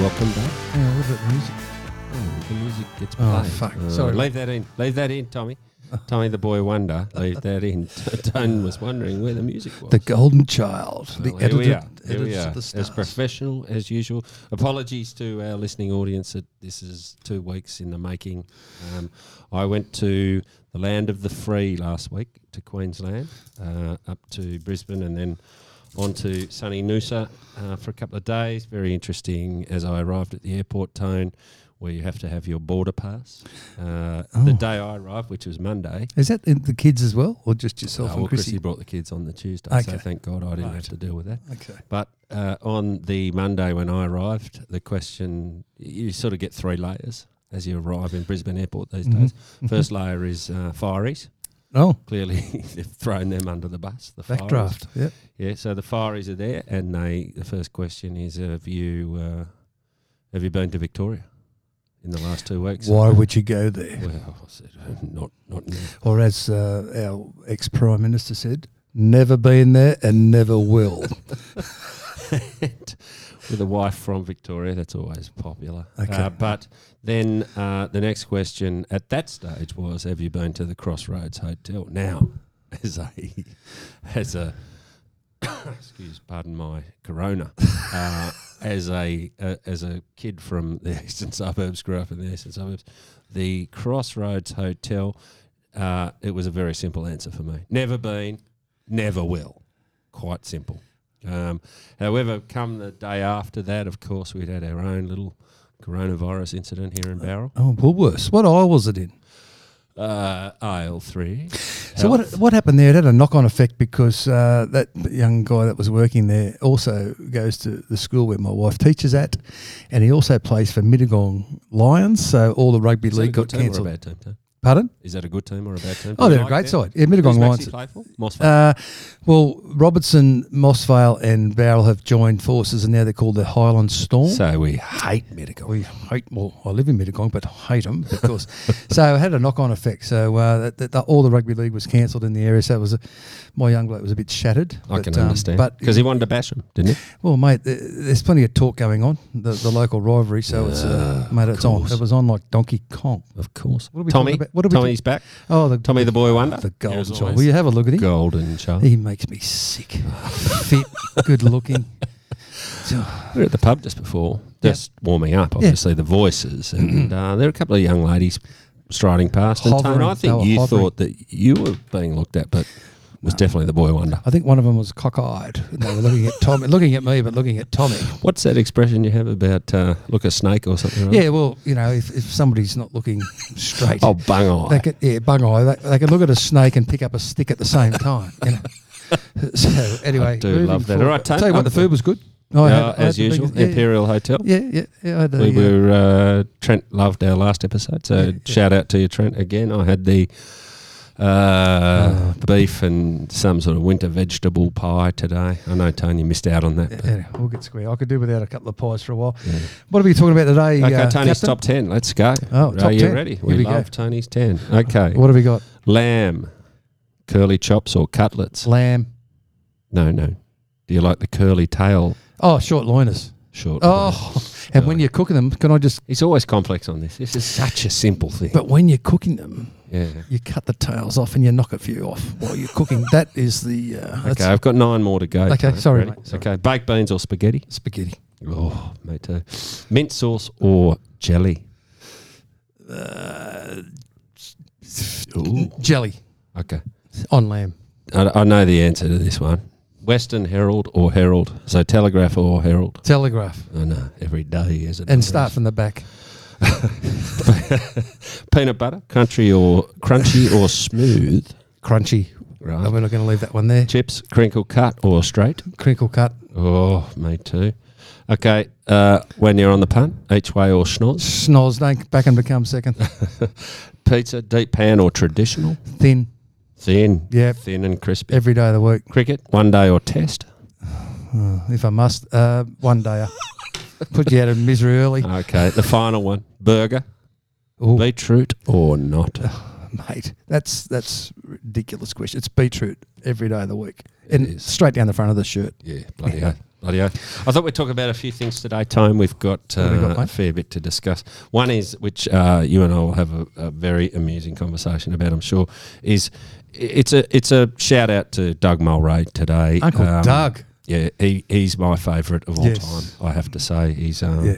welcome back. On, what about the music? Oh, the music gets Oh, played. fuck. Uh, Sorry. Leave that in. Leave that in, Tommy. Tommy the boy wonder. Leave that in. Tone was wondering where the music was. The Golden Child. Well, the here we are. Here we are. As professional as usual. Apologies to our listening audience that this is two weeks in the making. Um, I went to the land of the free last week to Queensland, uh, up to Brisbane, and then on to sunny Noosa uh, for a couple of days. Very interesting. As I arrived at the airport, Tone, where you have to have your border pass. Uh, The Oh. day I arrived, which was Monday, Is that the kids as well, or just yourself uh, and well, Chrissy? Chrissy brought the kids on the Tuesday, so Okay. thank God I didn't Right. have to deal with that. Okay. But uh, on the Monday when I arrived, the question you sort of get three layers as you arrive in Brisbane Airport these Mhm. days. Mhm. First layer is uh, fireys. Oh, Clearly, they've thrown them under the bus. The backdraft. Yep. Yeah, so the fireys are there, and they. The first question is: Have you uh, have you been to Victoria in the last two weeks? Why would you go there? Well, I said uh, not not now. Or as uh, our ex prime minister said, never been there and never will. with a wife from Victoria. That's always popular. Okay. Uh, but then uh, the next question at that stage was, "Have you been to the Crossroads Hotel?" Now, as a as a excuse, pardon my corona, uh, as a uh, as a kid from the eastern suburbs, grew up in the eastern suburbs, the Crossroads Hotel. Uh, it was a very simple answer for me. Never been, never will. Quite simple. Um, however, come the day after that, of course, we'd had our own little coronavirus incident here in Bowral. Oh, Woolworths. What aisle was it in? Uh, aisle three. So what Health. what happened there? It had a knock on effect because uh, that young guy that was working there also goes to the school where my wife teaches at, and he also plays for Mittagong Lions. So all the rugby Is league got good team or cancelled. Bad? Pardon? Is that a good team or a bad team? Oh, they're a great them? side. Yeah, Mittagong Who's Lions. Play for? Mossvale. Uh, well, Robertson, Mossvale, and Bowral have joined forces, and now they're called the Highland Storm. so we hate Mittagong. we hate. Well, I live in Mittagong, but hate them because. so it had a knock-on effect. So uh, that, that, that all the rugby league was cancelled in the area. So it was a, my young bloke was a bit shattered. I but, can um, understand. but Because he wanted to bash them, didn't he? Well, mate, th- there's plenty of talk going on. The, the local rivalry, so it's uh, Yeah, mate, of it's on. It was on like Donkey Kong. Of course. What are we Tommy. Talking about? What are we Tommy's back. Oh, the Tommy the boy wonder. the golden As child. Will you have a look at him? Golden child. He makes me sick. Fit, good looking. We were at the pub just before, just warming up. Obviously, the voices, and uh, there were a couple of young ladies striding past. And Tone, I think you hovering. thought that you were being looked at, but was definitely the boy wonder. I think one of them was cockeyed. And they were looking at Tommy, looking at me, but looking at Tommy. What's that expression you have about uh, look a snake or something? Right? Yeah, well, you know, if, if somebody's not looking straight, Oh, bung they eye. yeah, bung eye. They, they can look at a snake and pick up a stick at the same time. You know. so anyway, I do love that. forward- All right, tell you what, the food was good. I had- as usual, biggest- yeah, Imperial Hotel. Yeah, yeah, yeah. I had We uh, were uh, Trent loved our last episode, so Yeah, yeah. shout out to you, Trent. Again, I had the uh, beef and some sort of winter vegetable pie today. I know Tony missed out on that. yeah, we'll get square. I could do without a couple of pies for a while. yeah. What are we talking about today? Okay, uh, Tony's Captain? top 10. Let's go. Oh, Are you 10. ready? Here We, we go. love Tony's 10. Okay. What have we got? Lamb, curly chops or cutlets? Lamb. No, no. Do you like the curly tail Oh, short loiners. Short? Oh, and when you're cooking them, can I just? It's always complex on this. This is such a simple thing. But when you're cooking them, yeah. you cut the tails off and you knock a few off while you're cooking. that is the uh, Okay, I've got nine more to go. Okay, sorry, mate, sorry. Okay, baked beans or spaghetti? spaghetti. Oh, me too. Mint sauce or jelly? Uh, Ooh. jelly Okay. on lamb. I, I know the answer to this one. Western Herald or Herald? So Telegraph or Herald? Telegraph. I know, every day is it. And start from the back. Peanut butter, country or crunchy or smooth? Crunchy. Right. And we're not going to leave that one there. Chips, crinkle cut or straight? Crinkle cut. Oh, me too. Okay, uh, when you're on the pun, each way or schnoz? Don't back and become second. Pizza, deep pan or traditional? Thin. Thin. Yep. Thin and crispy. Every day of the week. Cricket, one day or test? Uh, if I must. Uh, one day. Put you out of misery early. Okay, the final one. Burger, Ooh, beetroot or not? mate. That's that's ridiculous question. It's beetroot every day of the week. And is. straight down the front of the shirt. Yeah, bloody hell. Bloody oath. I thought we'd talk about a few things today, Tone. We've got, uh, have we got, a mate? fair bit to discuss. One is, which uh, you and I will have a, a very amusing conversation about, I'm sure, is it's a it's a shout out to Doug Mulray today. Uncle Um, Doug. Yeah, he, he's my favourite of all Yes. time, I have to say. He's um, Yeah.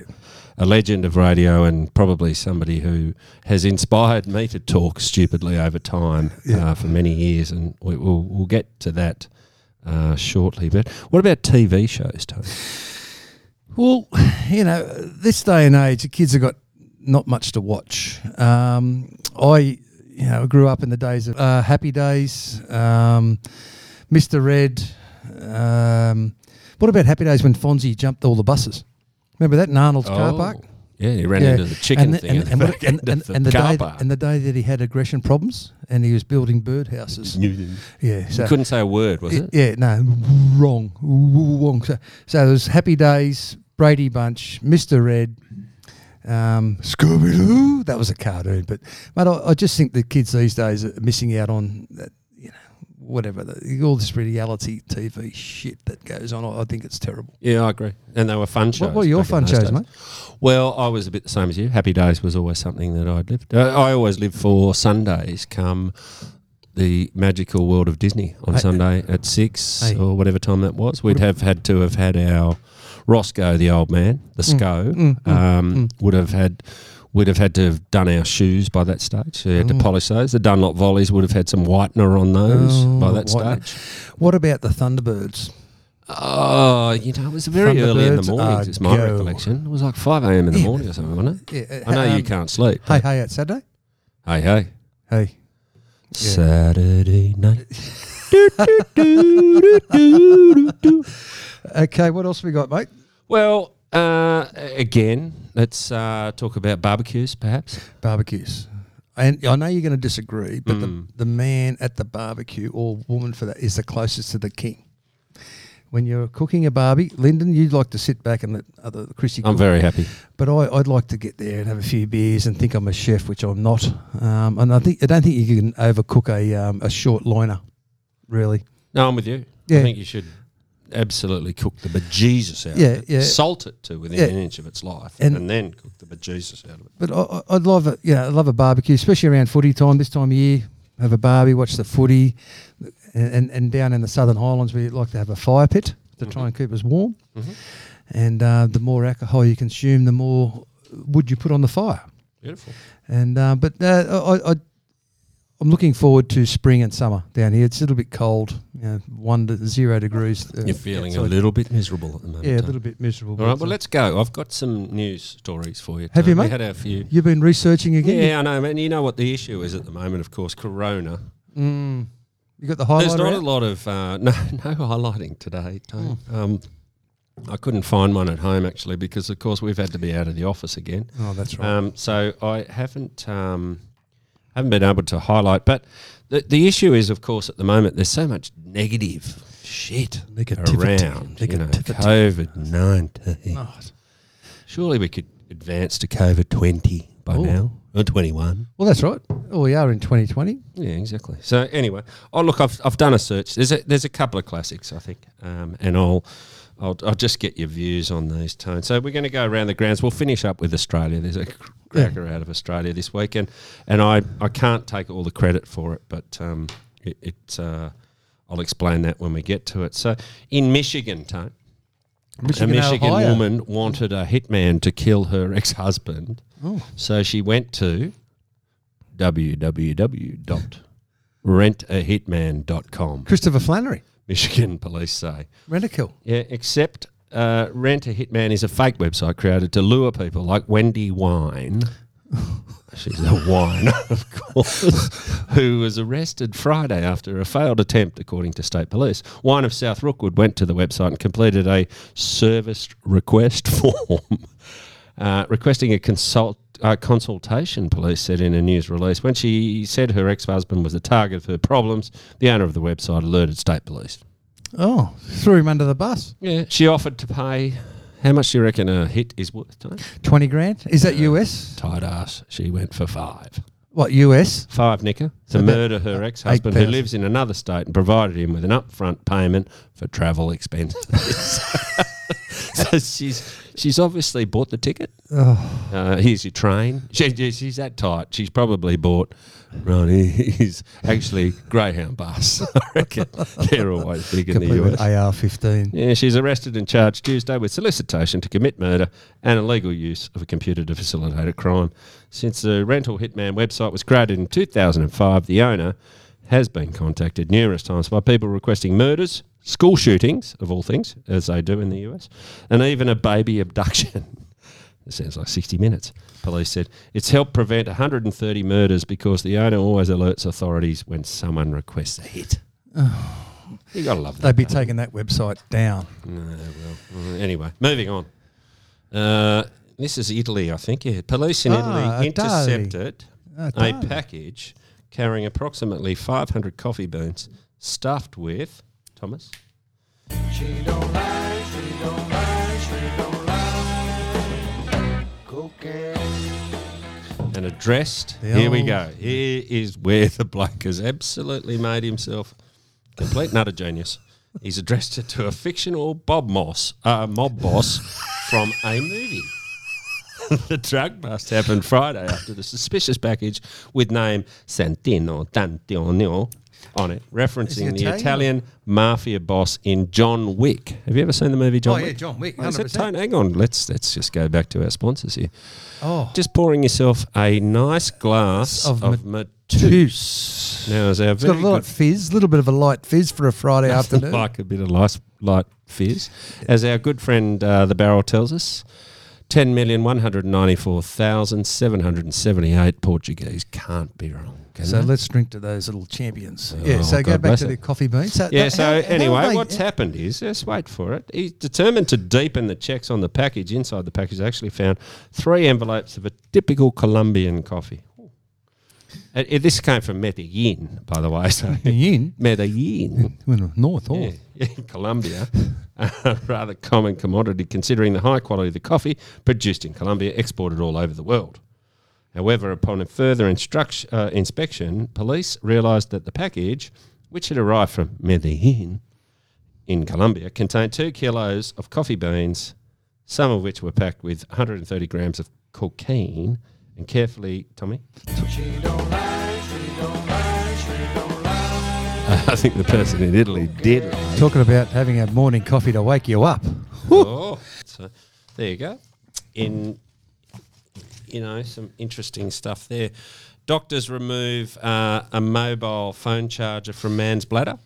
a legend of radio and probably somebody who has inspired me to talk stupidly over time Yeah. uh, for many years, and we, we'll, we'll get to that uh, shortly. But what about TV shows, Tony? Well, you know, this day and age, the kids have got not much to watch. Um, I, you know, grew up in the days of uh, Happy Days, um, Mr. Ed. Um, what about Happy Days when Fonzie jumped all the buses? Remember that in Arnold's car park? Oh, Yeah, he ran Yeah. into the chicken the- thing at and, and, and, the and the day park. and the day that he had aggression problems and he was building birdhouses. you Yeah, so couldn't say a word, was it? yeah, no, wrong, wrong. So, so there was Happy Days, Brady Bunch, Mister Ed, um, Scooby Doo. That was a cartoon, but mate, I, I just think the kids these days are missing out on that. You know, whatever the, all this reality TV shit that goes on. I, I think it's terrible. Yeah, I agree. And they were fun shows. What were your fun shows, days. mate? Well, I was a bit the same as you. Happy Days was always something that I'd lived. Uh, I always lived for Sundays come the magical world of Disney on Hey- Sunday at six Hey. or whatever time that was. We'd have had to have had our Roscoe, the old man, the Mm, SCO, mm, mm, um, mm. would have had. We'd have had to have done our shoes by that stage. We had to Mm. polish those. The Dunlop volleys would have had some whitener on those by Oh, that whitener. stage. What about the Thunderbirds? Oh, you know, it was very early in the morning. It's my go. recollection. It was like 5 a.m. in the Yeah. morning or something, wasn't it? Yeah, I know you um, can't sleep. Hey, hey, at Saturday. Hey, hey. Hey, Saturday night. okay. What else have we got, mate? Well, uh, again, let's uh, talk about barbecues, perhaps. barbecues. And I know you're going to disagree, but Mm. the, the man at the barbecue or woman for that is the closest to the king. When you're cooking a barbie, Lyndon, you'd like to sit back and let other Chrissy I'm very happy. but I, I'd like to get there and have a few beers and think I'm a chef, which I'm not. Um, and I think I don't think you can overcook a um, a short loiner, really. No, I'm with you. Yeah. I think you should absolutely cook the bejesus out Yeah, of it. yeah. Salt it to within Yeah. an inch of its life, And- and, then cook the bejesus out of it. But I, I'd love a you know, I love a barbecue, especially around footy time. This time of year, have a barbie, watch the footy, and and, down in the Southern Highlands, we like to have a fire pit to try Mhm. and keep us warm. Mhm. And uh, the more alcohol you consume, the more wood you put on the fire. Beautiful. And uh, but uh, I, I I'm looking forward to spring and summer down here. It's a little bit cold, you know, one to zero degrees. uh, You're feeling a little bit miserable at the moment. yeah, a little bit miserable. All right, well, uh, let's go. I've got some news stories for you. Have you, We had our few. You've been researching again. Yeah, I know, man. You know what the issue is at the moment, of course, Corona. Mm. You got the There's highlighter not a lot of uh, no no highlighting today. Tone. Um, I couldn't find one at home actually because, of course, we've had to be out of the office again. Oh, that's right. Um, so I haven't um, haven't been able to highlight. But the the issue is, of course, at the moment there's so much negative shit Negativity. around. You know, Negativity. COVID nineteen. Oh, Surely we could advance to COVID twenty by Oh. now or twenty one. well, that's right. Oh, we are in 2020. Yeah, exactly. So anyway, oh look, I've I've done a search. There's a there's a couple of classics I think, um, and I'll. I'll, I'll just get your views on these tones. So we're going to go around the grounds. We'll finish up with Australia. There's a cr- cracker out of Australia this week, and, and I, I can't take all the credit for it, but um, it, it's uh, I'll explain that when we get to it. So in Michigan, Tone, Michigan, a Michigan Ohio. woman wanted a hitman to kill her ex-husband, Oh. so she went to www.rentahitman.com. Christopher Flannery. Michigan police say. Rent a kill. Yeah, except uh, Rent a Hitman is a fake website created to lure people like Wendy Wine. She's a wine, of course, who was arrested Friday after a failed attempt, according to state police. Wine of South Rockwood went to the website and completed a service request form uh, requesting a consult, uh, consultation, police said in a news release. When she said her ex husband was the target of her problems, the owner of the website alerted state police. Oh, threw him under the bus. Yeah, she offered to pay. How much do you reckon a hit is worth? Tony? 20 grand. Is that US? Tight ass. She went for five. What US? five nicker to about murder her ex-husband who 8,000. lives in another state and provided him with an upfront payment for travel expenses. so she's she's obviously bought the ticket. Oh, Uh, here's your train. She, she's that tight. She's probably bought. Right, he's actually Greyhound bus. I reckon they're always big in the US. AR-15. Yeah, she's arrested and charged Tuesday with solicitation to commit murder and illegal use of a computer to facilitate a crime. Since the rental hitman website was created in 2005, the owner has been contacted numerous times by people requesting murders, school shootings, of all things, as they do in the US, and even a baby abduction. It sounds like 60 minutes. Police said it's helped prevent 130 murders because the owner always alerts authorities when someone requests a hit. You gotta love that. They'd be don't taking that website down. No, well, uh, anyway, moving on. Uh, this is Italy, I think. Yeah, police in Ah, Italy Italy. intercepted Ah, a package carrying approximately 500 coffee beans stuffed with Thomas. And addressed. The Here we go. Here is where the bloke has absolutely made himself complete nutter genius. He's addressed it to a fictional Bob Moss, uh, mob boss from a movie. the drug bust happened Friday after the suspicious package with name Santino D'Antonio on it, referencing the Italian? Italian mafia boss in John Wick. Have you ever seen the movie John Wick? Oh, yeah, Wick? John Wick, Oh, is it 100%. Tone? Hang on, let's let's just go back to our sponsors here. Oh, Just pouring yourself a nice glass Of of, Mateus. Now, as our it's got a very light good fizz, a little bit of a light fizz for a Friday afternoon. like a bit of light, light fizz. As our good friend uh, the Barrel tells us, 10,194,778 Portuguese can't be wrong. Can So they? let's drink to those little champions. Oh, yeah, so go God back to it. the coffee beans. So yeah, that- so how- how anyway, they- what's happened is, just wait for it. He's determined to deepen the checks on the package. Inside the package, actually found three envelopes of a typical Colombian coffee. Uh, uh, this came from Medellin, by the way. So? Medellin. Well, North, oh. Yeah, yeah, Colombia, a rather common commodity considering the high quality of the coffee produced in Colombia, exported all over the world. However, upon a further uh, inspection, police realised that the package, which had arrived from Medellin in Colombia, contained two kilos of coffee beans, some of which were packed with 130 grams of cocaine and carefully, Tommy? I think the person in Italy did. lie. Talking about having a morning coffee to wake you up. Oh, so there you go. In you know some interesting stuff there. Doctors remove uh, a mobile phone charger from man's bladder.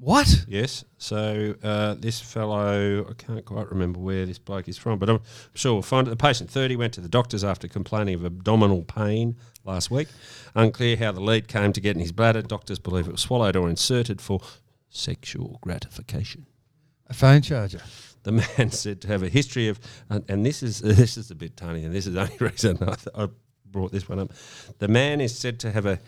What? Yes. So uh, this fellow, I can't quite remember where this bloke is from, but I'm sure we'll find it. The patient 30 went to the doctors after complaining of abdominal pain last week. Unclear how the lead came to get in his bladder. Doctors believe it was swallowed or inserted for sexual gratification. A phone charger. The man said to have a history of, and, and this is this is a bit tiny, and this is the only reason I, th- I brought this one up. The man is said to have a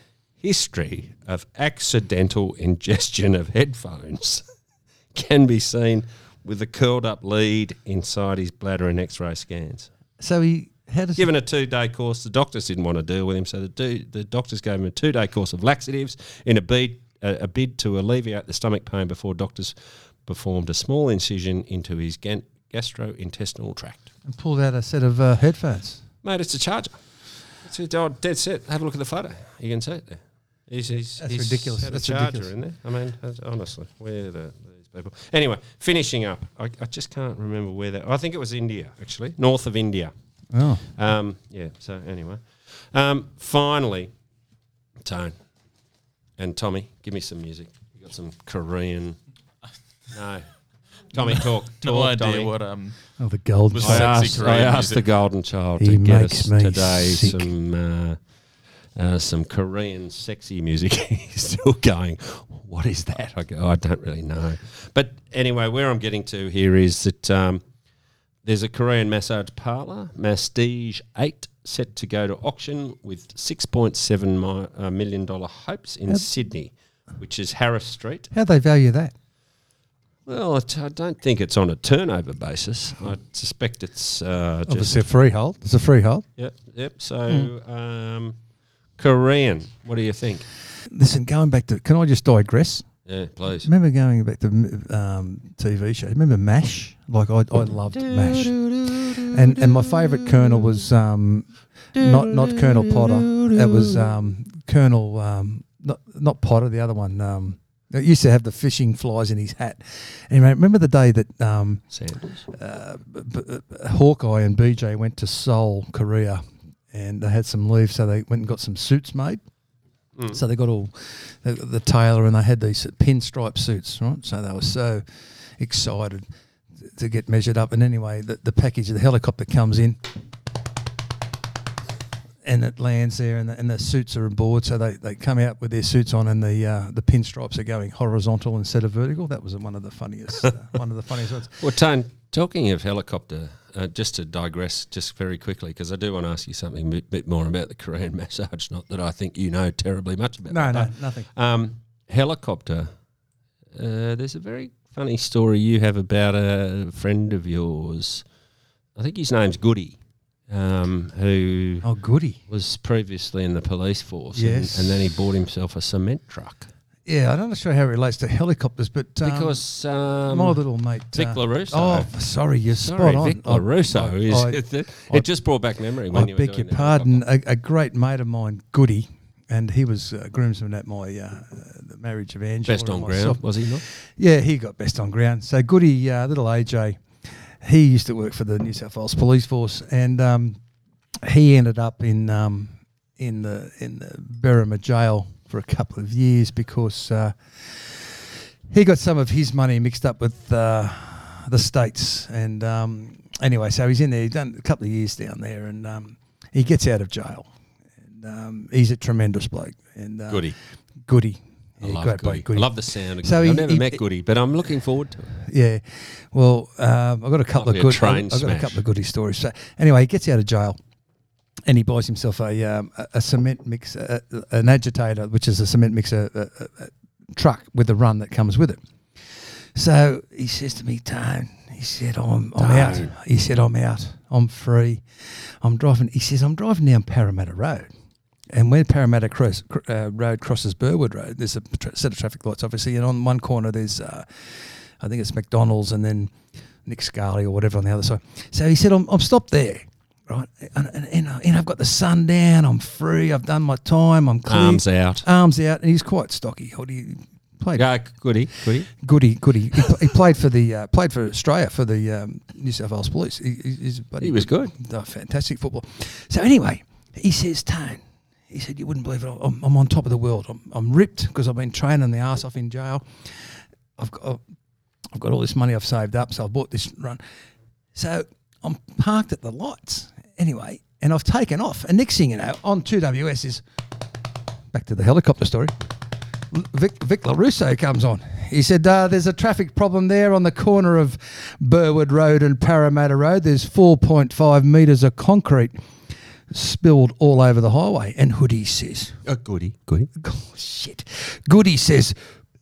history of accidental ingestion of headphones. Can be seen with a curled up lead inside his bladder in X-ray scans. So he does Given a two-day course, the doctors didn't want to deal with him, so the, do, the doctors gave him a two-day course of laxatives in a bid, a, a bid to alleviate the stomach pain before doctors performed a small incision into his gan- gastrointestinal tract. and pulled out a set of uh, headphones? Mate, it's a charger. It's a oh, dead set. Have a look at the photo. You can see it there. He's, he's, That's he's ridiculous. Had That's a charger ridiculous. in there. I mean, honestly, where are the, these people? Anyway, finishing up. I, I just can't remember where that. I think it was India, actually, north of India. Oh, Um, yeah. So anyway, um, finally, Tone and Tommy, give me some music. You got some Korean? No, Tommy, talk. talk No idea Tommy. what um oh, the golden. Was I sexy asked, I asked the Golden Child He to get us today sick. some uh, uh, some Korean sexy music. He's still going. What is that? I go. I don't really know. But anyway, where I'm getting to here is that um, there's a Korean massage parlor, Mastige Eight, set to go to auction with 6.7 mi- uh, million dollar hopes in How- Sydney, which is Harris Street. How they value that? Well, it, I don't think it's on a turnover basis. I suspect it's uh, just Obviously a freehold. It's a freehold. Yep, yep. So, Hmm. um, Korean. What do you think? Listen, going back to, can I just digress? Yeah, please. Remember going back to um, TV shows? Remember MASH? Like I, I loved MASH, and and my favourite Colonel was um, not not Colonel Potter. It was um, Colonel um, not not Potter, the other one. Um, that used to have the fishing flies in his hat. Anyway, remember the day that um, uh, b- b- Hawkeye and BJ went to Seoul, Korea, and they had some leave, so they went and got some suits made. Mm. So they got all the, the tailor, and they had these pinstripe suits, right? So they were so excited to get measured up. And anyway, the, the package, of the helicopter comes in. And it lands there, and the, and the suits are aboard. So they, they come out with their suits on, and the uh, the pinstripes are going horizontal instead of vertical. That was one of the funniest, uh, one of the funniest ones. Well, Tone, talking of helicopter, uh, just to digress just very quickly, because I do want to ask you something a bit, bit more about the Korean massage, not that I think you know terribly much about No, that, no, nothing. Um, helicopter. Uh, there's a very funny story you have about a friend of yours. I think his name's Goody, um, who Oh, goody. was previously in the police force. Yes. And, and then he bought himself a cement truck. Yeah, I'm not sure how it relates to helicopters, but um, Because um, my little mate Vic uh, LaRusso. Oh, sorry, you're Sorry, spot on. Vic LaRusso. I- is, I- it, I- just brought back memory when I you beg your pardon. A, a great mate of mine, Goody, and he was uh, groomsman at my uh, the marriage of Angela. Best on myself. ground, was he not? Yeah, he got best on ground. So Goody, uh, little AJ, he used to work for the New South Wales Police Force, and um, he ended up in um, in the in the Berrima jail for a couple of years because uh, he got some of his money mixed up with uh, the states. And um, anyway, so he's in there. He's done a couple of years down there, and um, he gets out of jail. And um, he's a tremendous bloke. And uh, Goody. Goody. I Yeah, love great Goody. bloke, Goody. I love the sound of So Goody. he- I've never he- met Goody, but I'm looking forward to it. Yeah, well, um, I've got a couple Might of good. I've, I've got a couple of goody stories. So anyway, he gets out of jail, and he buys himself a um, a, a cement mix, uh, an agitator, which is a cement mixer uh, truck with the run that comes with it. So he says to me, "Tone," he said, "I'm I'm out." He said, "I'm out. I'm free. I'm driving." He says, "I'm driving down Parramatta Road." And when Parramatta cross, uh, Road crosses Burwood Road, there's a tra- set of traffic lights, obviously, and on one corner there's, uh, I think it's McDonald's, and then Nick Scali or whatever on the other side. So he said, "I'm, I'm stopped there, right? And, and, and, I- and I've got the sun down. I'm free. I've done my time. I'm clear. Arms out. arms out, and he's quite stocky. What do you played? Go, Goody. Goody. Goody, goody. He, pl- he played for the uh, played for Australia for the um, New South Wales Police. He, he- he's bloody He was good. Oh, fantastic football. So anyway, he says, Tone, he said, you wouldn't believe it. I'm, I'm on top of the world. I'm, I'm ripped because I've been training the ass off in jail. I've got, I've got all this money I've saved up, so I bought this run. So I'm parked at the lights anyway, and I've taken off. And next thing you know, on 2WS is back to the helicopter story. Vic, Vic LaRusso comes on. He said, uh, There's a traffic problem there on the corner of Burwood Road and Parramatta Road. There's 4.5 metres of concrete spilled all over the highway. And Hoodie says, Uh, goody. Goody. Oh, shit. Goody says,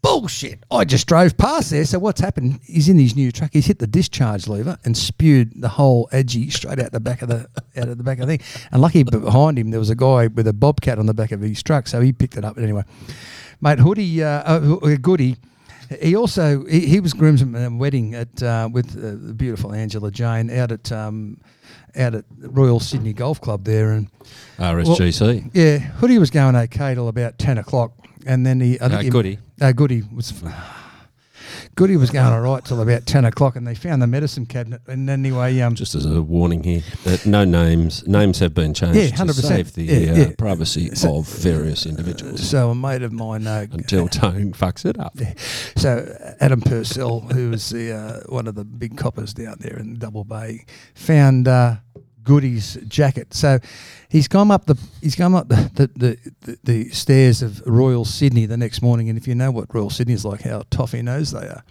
Bullshit. I just drove past there. So what's happened? He's in his new truck. He's hit the discharge lever and spewed the whole edgy straight out the back of the out of the back of the thing. And lucky behind him there was a guy with a bobcat on the back of his truck, so he picked it up. But anyway, mate, Hoodie, uh, uh, Goody. He also he, he was groomsman at a wedding at uh, with uh, the beautiful Angela Jane out at um, out at Royal Sydney Golf Club there, and RSGC. yeah, Hoodie was going okay till about ten o'clock, and then he I think Uh, he- Goody. uh, Goody was Goody was going all right till about ten o'clock, and they found the medicine cabinet. And anyway, um, Just as a warning here, that no names names have been changed Yeah, 100%. to save the Yeah, uh, yeah. privacy So- of various individuals so a mate of mine, uh, until Tone fucks it up. So Adam Purcell, who was the uh, one of the big coppers down there in Double Bay, found Goody's jacket. So he's come up the he's gone up the the, the, the stairs of Royal Sydney the next morning. And if you know what Royal Sydney is like, how toffee nose they are,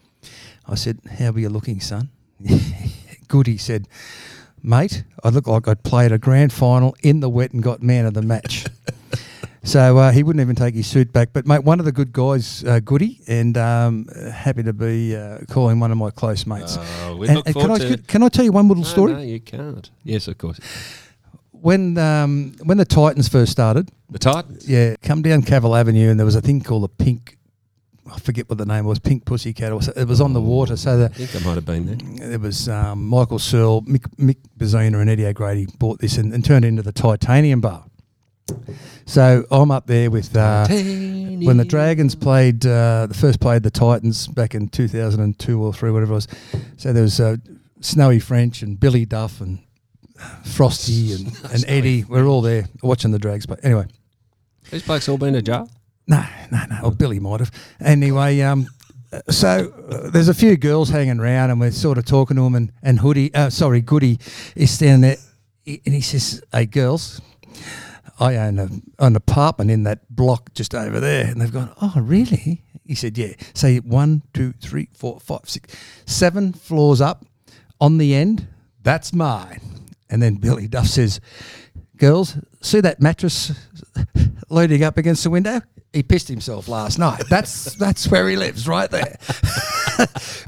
I said, "How are you looking, son?" Goody said. Mate, I look like I'd played a grand final in the wet and got man of the match. So uh, he wouldn't even take his suit back. But mate, one of the good guys, uh, Goody, and um, happy to be uh, calling one of my close mates. Oh, we look and can, forward I, to it. can I tell you one little No, story? No, you can't. Yes, of course. when um, when the Titans first started, The Titans. yeah, come down Cavill Avenue, and there was a thing called the Pink. I forget what the name was. Pink Pussycat. Or so- it was on the water. So the, I think I might have been there. it was um, Michael Searle, Mick, Mick Bazina, and Eddie O'Grady bought this and, and turned it into the Titanium Bar. So I'm up there with uh, when the Dragons played uh, the first played the Titans back in 2002 or three, whatever it was. So there was uh, Snowy French and Billy Duff and Frosty and, and Eddie. We're all there watching the Drags. But anyway, These blokes all been to jail? no, no, no. Well, Billy might have. Anyway, um, so uh, there's a few girls hanging around, and we're sort of talking to them. And and Hoodie, uh, sorry, Goody, is standing there, he- and he says, "Hey, girls." I own a, an apartment in that block just over there. And they've gone, Oh, really? He said, Yeah. Say one, two, three, four, five, six, seven floors up on the end. That's mine. And then Billy Duff says, Girls, see that mattress loading up against the window? He pissed himself last night. That's that's where he lives, right there.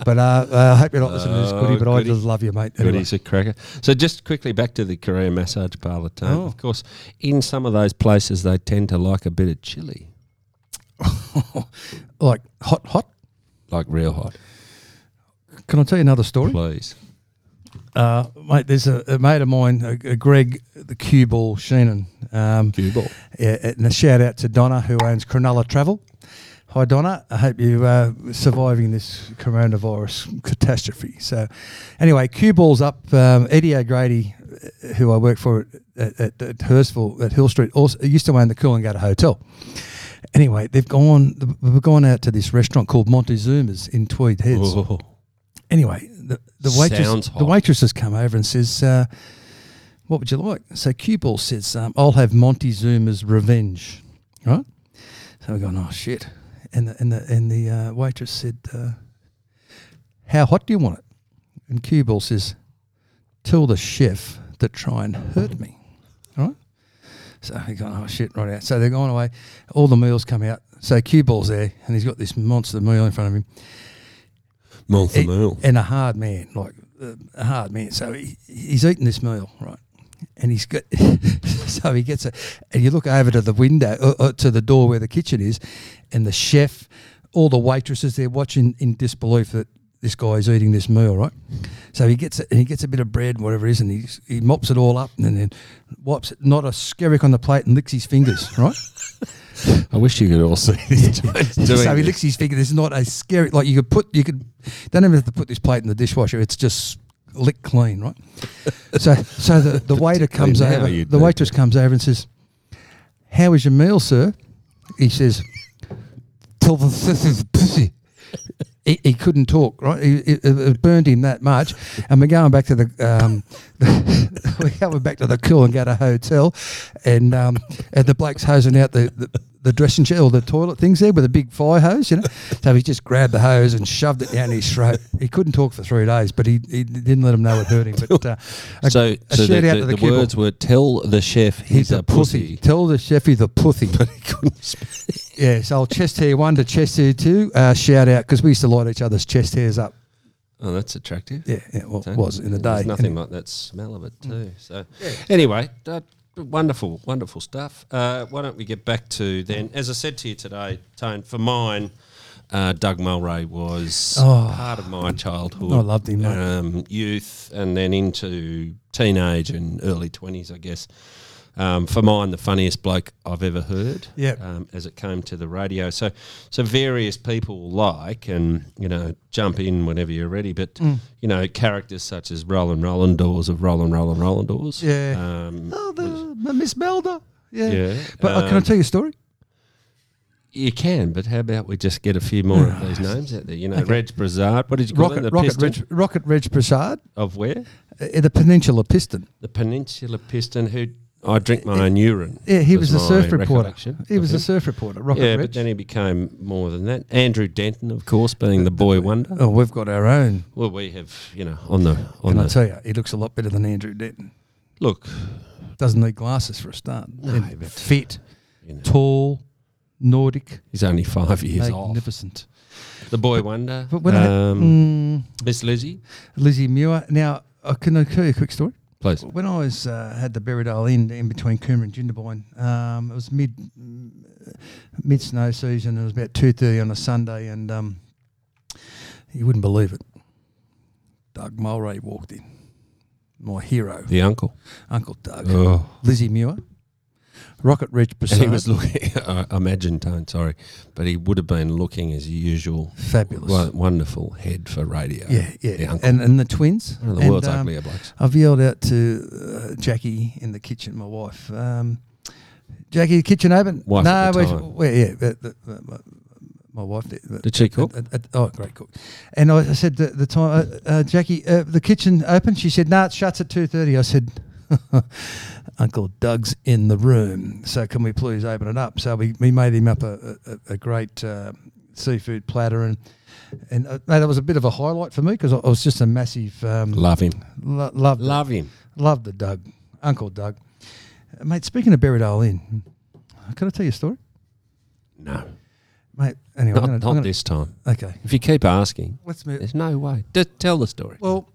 but uh, uh, I hope you're not listening to this, Goody, Oh, but Goody. I just love you, mate. Anyway. he's a cracker. So just quickly back to the Korean massage parlour, Tone. Oh. Of course, in some of those places, they tend to like a bit of chili, like hot, hot. like real hot. Can I tell you another story? Please. Uh, mate, there's a, a mate of mine, a, a Greg, the cue ball Sheenan. Um, Cue ball. yeah, and a shout out to Donna, who owns Cronulla Travel. Hi, Donna. I hope you uh, surviving this coronavirus catastrophe. So, anyway, cue balls up. Um, Eddie O'Grady, uh, who I work for at, at, at Hurstville at Hill Street, also used to own the Coolangatta Hotel. Anyway, they've gone. We've gone out to this restaurant called Montezuma's in Tweed Heads Oh, anyway, the, the waitress Sounds the hot. waitress has come over and says, uh, "What would you like?" So Cue Ball says, um, "I'll have Montezuma's Revenge." Right? So we're going, "Oh shit!" And the and the and the uh, waitress said, uh, "How hot do you want it?" And Cue Ball says, "Tell the chef to try and hurt me." All right. So we're going, "Oh shit!" Right out. So they're going away. All the meals come out. So Cue Ball's there, and he's got this monster meal in front of him he- meal. and a hard man, like uh, a hard man. So he, he's eating this meal, right? And he's got, so he gets a, and you look over to the window, uh, uh, to the door where the kitchen is, and the chef, all the waitresses, they're watching in disbelief that this guy is eating this meal, right? So he gets it, and he gets a bit of bread, whatever it is, and he he mops it all up, and then wipes it, not a skerrick on the plate, and licks his fingers, right? I wish you could all see this. doing so he licks his finger. There's not a scary like you could put you could don't even have to put this plate in the dishwasher. It's just licked clean, right? so so the, the waiter comes over. The waitress comes over and says, "How was your meal, sir?" He says, "Tell the sister's pussy." He, he couldn't talk, right? He, it, it burned him that much. And we're going back to the, um, we're going back to the Coolangatta Hotel, and um, and the bloke's hosing out the, the, the dressing chair or the toilet things there with a big fire hose, you know. So he just grabbed the hose and shoved it down his throat. He couldn't talk for three days, but he, he didn't let him know it hurt him. But uh, a, So, a so shout the, out the, to the, the words were tell the chef he's, a pussy. Tell the chef he's a pussy. But he couldn't speak. Yeah, so chest hair one to chest hair two. Uh, shout out because we used to light each other's chest hairs up. Oh, that's attractive. Yeah, yeah well, it was in the There's day. nothing And- like that smell of it too. So anyway, uh, wonderful, wonderful stuff. Uh, why don't we get back to then? As I said to you today, Tone, for mine, uh, Doug Mulray was Oh. part of my childhood. I loved him. Um, youth, and then into teenage and early twenties, I guess. Um, for mine, the funniest bloke I've ever heard. Yep. Um, as it came to the radio, so so various people like and you know jump in whenever you're ready. But Mm. you know characters such as Roland Roland Doors of Roland Roland Roland Doors. Yeah. Um, Oh, the, Miss Melda. Yeah. yeah. But uh, can I um, tell you a story? You can, but how about we just get a few more of these names out there? You know, Okay. Reg Brazard. What did you call Rocket, Rocket, Reg, Rocket Reg of where? uh, the Peninsula Piston. The Peninsula Piston. Who I drink my own urine. Yeah, he was, a surf reporter. recollection He of was a surf reporter. Rocket yeah, Reg. but then he became more than that. Andrew Denton, of course, being the boy wonder. oh, we've got our own. Well, we have, you know, on the on Can I the tell you, he looks a lot better than Andrew Denton. look, Doesn't need glasses for a start. No, And but- fit, you know, tall, Nordic, he's only five years off. magnificent. The boy wonder. But when I, um, mm, Miss Lizzie. Lizzie Muir. Now, uh, can I tell you a quick story? Please. When I was uh, had the Berridale Inn in between Cooma and Jindabyne, um, it was mid mid snow season. It was about two thirty on a Sunday, and um, you wouldn't believe it. Doug Mulray walked in, my hero, The uncle. Uncle Doug, Oh. Lizzie Muir, Rocket Reg And he was looking, I imagine, Tone, sorry, but he would have been looking as usual. fabulous. Wo- Wonderful head for radio. yeah, yeah, The and and the twins. One of the And, world's um, uglier blokes. I've yelled out to uh, Jackie in the kitchen, my wife. Um, Jackie, the kitchen open? Wife no, the we're- we're- yeah, but- but my, my wife did. Did she cook? oh, great cook. And I, I said the, the time, uh, uh, Jackie, uh, the kitchen open? She said, no, it shuts at 2.30. I said, Uncle Doug's in the room, so can we please open it up? So we, we made him up a, a, a great uh, seafood platter and and uh, mate, that was a bit of a highlight for me because I, I was just a massive um, Love him. lo- loved. Love him. Love the Doug, Uncle Doug. Uh, Mate, speaking of Berridale Inn, can I tell you a story? No. Mate, anyway, Not, gonna, not gonna- this time. Okay, If you keep asking, let's move. there's no way. Just tell the story. Well,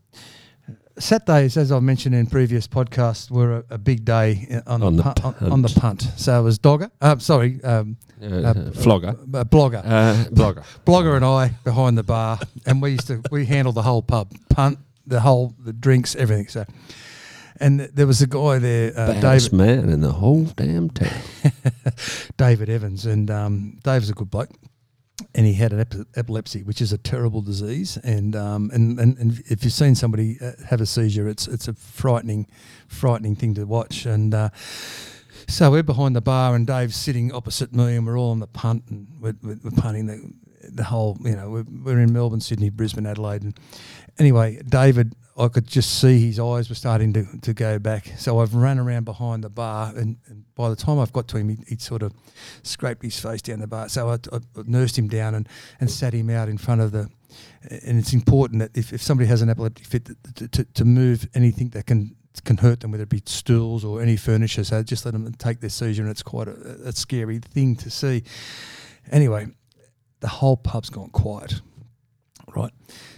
Saturdays, as I've mentioned in previous podcasts, were a, a big day on, On the, the pu- on, the punt. So it was Dogger, uh, sorry, um, Uh, uh, flogger. uh, blogger, Uh, blogger. blogger, and I behind the bar, and we used to we handled the whole pub, punt, the whole the drinks, everything. So, and there was a guy there, uh, David man in the whole damn town. David Evans, and um, Dave's a good bloke, and he had an epi- epilepsy, which is a terrible disease, and um, and, and and if you've seen somebody uh, have a seizure, it's it's a frightening, frightening thing to watch, and. Uh, so we're behind the bar, and Dave's sitting opposite me, and we're all on the punt, and we're, we're, we're punting the the whole. You know, we're, we're in Melbourne, Sydney, Brisbane, Adelaide, and anyway, David, I could just see his eyes were starting to, to go back. So I've run around behind the bar, and, and by the time I've got to him, he, he'd sort of scraped his face down the bar. So I, I nursed him down and, and sat him out in front of the. And it's important that if, if somebody has an epileptic fit, to, to, to move anything that can can hurt them, whether it be stools or any furniture. So just let them take their seizure, and it's quite a, a scary thing to see. Anyway, the whole pub's gone quiet, right?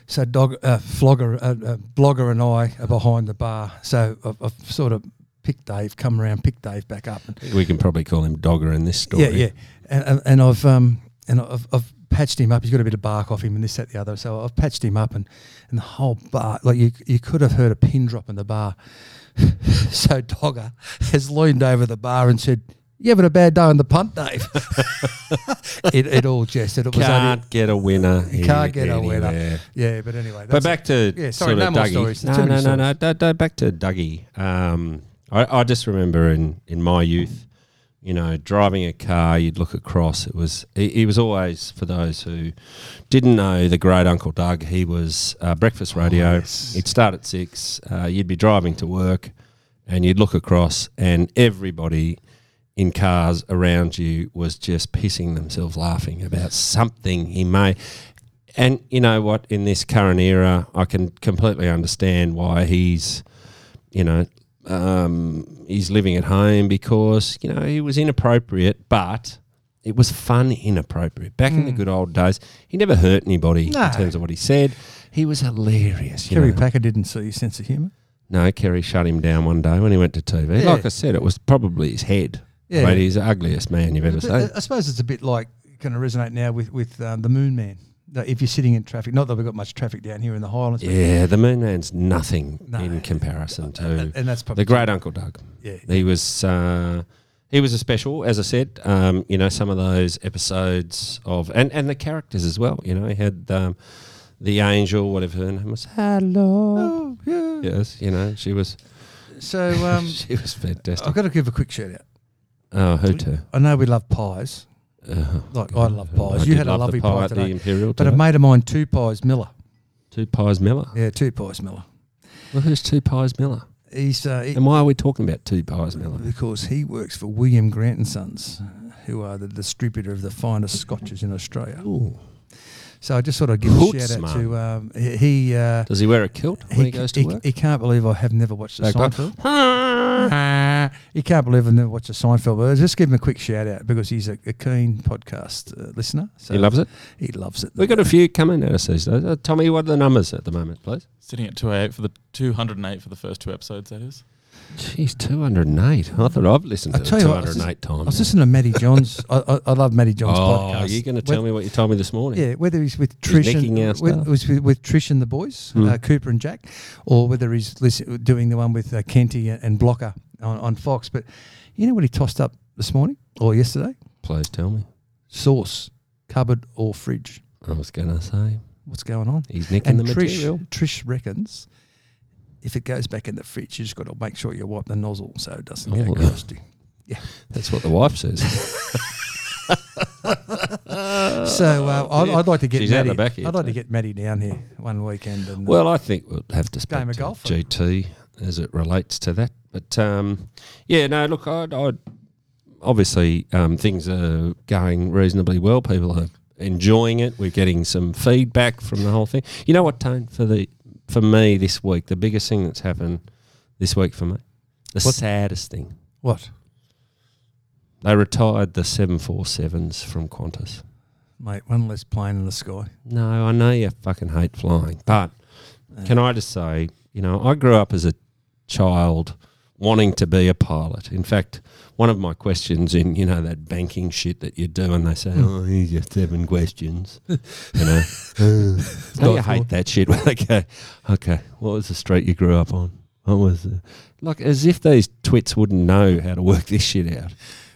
So dog, uh, flogger, uh, uh, blogger, and I are behind the bar. So I've, I've sort of picked Dave, come around, picked Dave back up, and We can probably call him Dogger in this story. yeah, yeah, and, and, and I've um and I've, I've patched him up. He's got a bit of bark off him, and this, that, the other. So I've patched him up, and and the whole bar, like you, you could have heard a pin drop in the bar. so Dogger has leaned over the bar and said. You having a bad day on the punt, Dave? it, it all jested. It was Can't only, get a winner. You can't get a winner. yeah, but anyway. But back to Yeah, sorry, no more Dougie. stories. No, no, no, no, no, no, Back to Dougie. Um, I, I just remember in, in my youth, you know, driving a car, you'd look across. It was he, he was always for those who didn't know the great Uncle Doug. He was uh, breakfast radio. Oh, yes. He'd start at six. Uh, you'd be driving to work, and you'd look across, and everybody in cars around you was just pissing themselves laughing about something he may. And you know what? In this current era, I can completely understand why he's, you know, um, he's living at home because you know he was inappropriate, but it was fun inappropriate. Back in the Mm. good old days, he never hurt anybody No. in terms of what he said. He was hilarious. You Kerry know. Packer didn't see your sense of humour. No, Kerry shut him down one day when he went to TV. Yeah. Like I said, it was probably his head. Yeah. Mate, he's the ugliest man you've ever uh, seen. I suppose it's a bit like going to resonate now with with um, the Moon Man. That if you're sitting in traffic, not that we've got much traffic down here in the Highlands, Yeah, the Moon Man's nothing No. in comparison to and, and that's the great Uncle Doug. Yeah, He was uh, he was a special, as I said. Um, you know, some of those episodes of and, and the characters as well. You know, he had um, the angel, whatever her name was. Hello. Oh, yeah. Yes, you know, she was So um, she was fantastic. I've got to give a quick shout out. Oh, who to? I know we love pies. Uh, Like I love pies. I you did had a love lovely pie pie at the today, Imperial. but a today. mate of mine, two pies Miller. Two Pies Miller. Yeah, two pies Miller. Well, who's Two Pies Miller? He's uh, he- And why are we talking about Two Pies Miller? because he works for William Grant and Sons, who are the distributor of the finest scotches in Australia. Ooh. So I just sort of give a Hoots, shout out to um, he. he uh, Does he wear a kilt when he, goes to he, work? he can't believe I have never watched the Bagpipe? Seinfeld. he can't believe I've never watched a Seinfeld. But I'll just give him a quick shout out because he's a, a keen podcast uh, listener. So He loves it. He loves it. We've got a few coming out of these days. Uh, Tommy, what are the numbers at the moment, please? Sitting at 208 for the 208 for the first two episodes, that is. Jeez, 208. I thought I've listened to it tell you what, I was 208 I was listening to Matty John's. I, I, I love Matty John's Oh, podcast. you're going to tell me what you told me this morning? Yeah, whether he's with Trish nicking our and with, stuff. was with, with Trish and the boys, Hmm. uh, Cooper and Jack, or whether he's listen, doing the one with uh, Kenty and, and Blocker on, on Fox. But you know what he tossed up this morning or yesterday? Please tell me. Sauce, cupboard or fridge. I was going to say. What's going on? He's nicking And the material. Trish, Trish reckons if it goes back in the fridge, you just got to make sure you wipe the nozzle so it doesn't Oh. get crusty. Yeah, that's what the wife says. So uh, I'd, I'd like to get She's Maddie. back here I'd like to get Maddie down here one weekend. And uh, Well, I think we'll have to speak Game of golf. GT as it relates to that. But um, yeah, no, look, I'd, I'd obviously um, things are going reasonably well. People are enjoying it. We're getting some feedback from the whole thing. You know what, Tone? For the for me this week, the biggest thing that's happened this week for me, the What? saddest thing, what, they retired the seven four sevens from Qantas. mate? One less plane in the sky. No, I know you fucking hate flying, but can I just say, you know, I grew up as a child wanting to be a pilot. In fact, one of my questions in, you know, that banking shit that you do, and they say, oh, here's your seven questions. you know, don't you hate that shit okay, okay, what was the street you grew up on? What was it? Like, as if these twits wouldn't know how to work this shit out.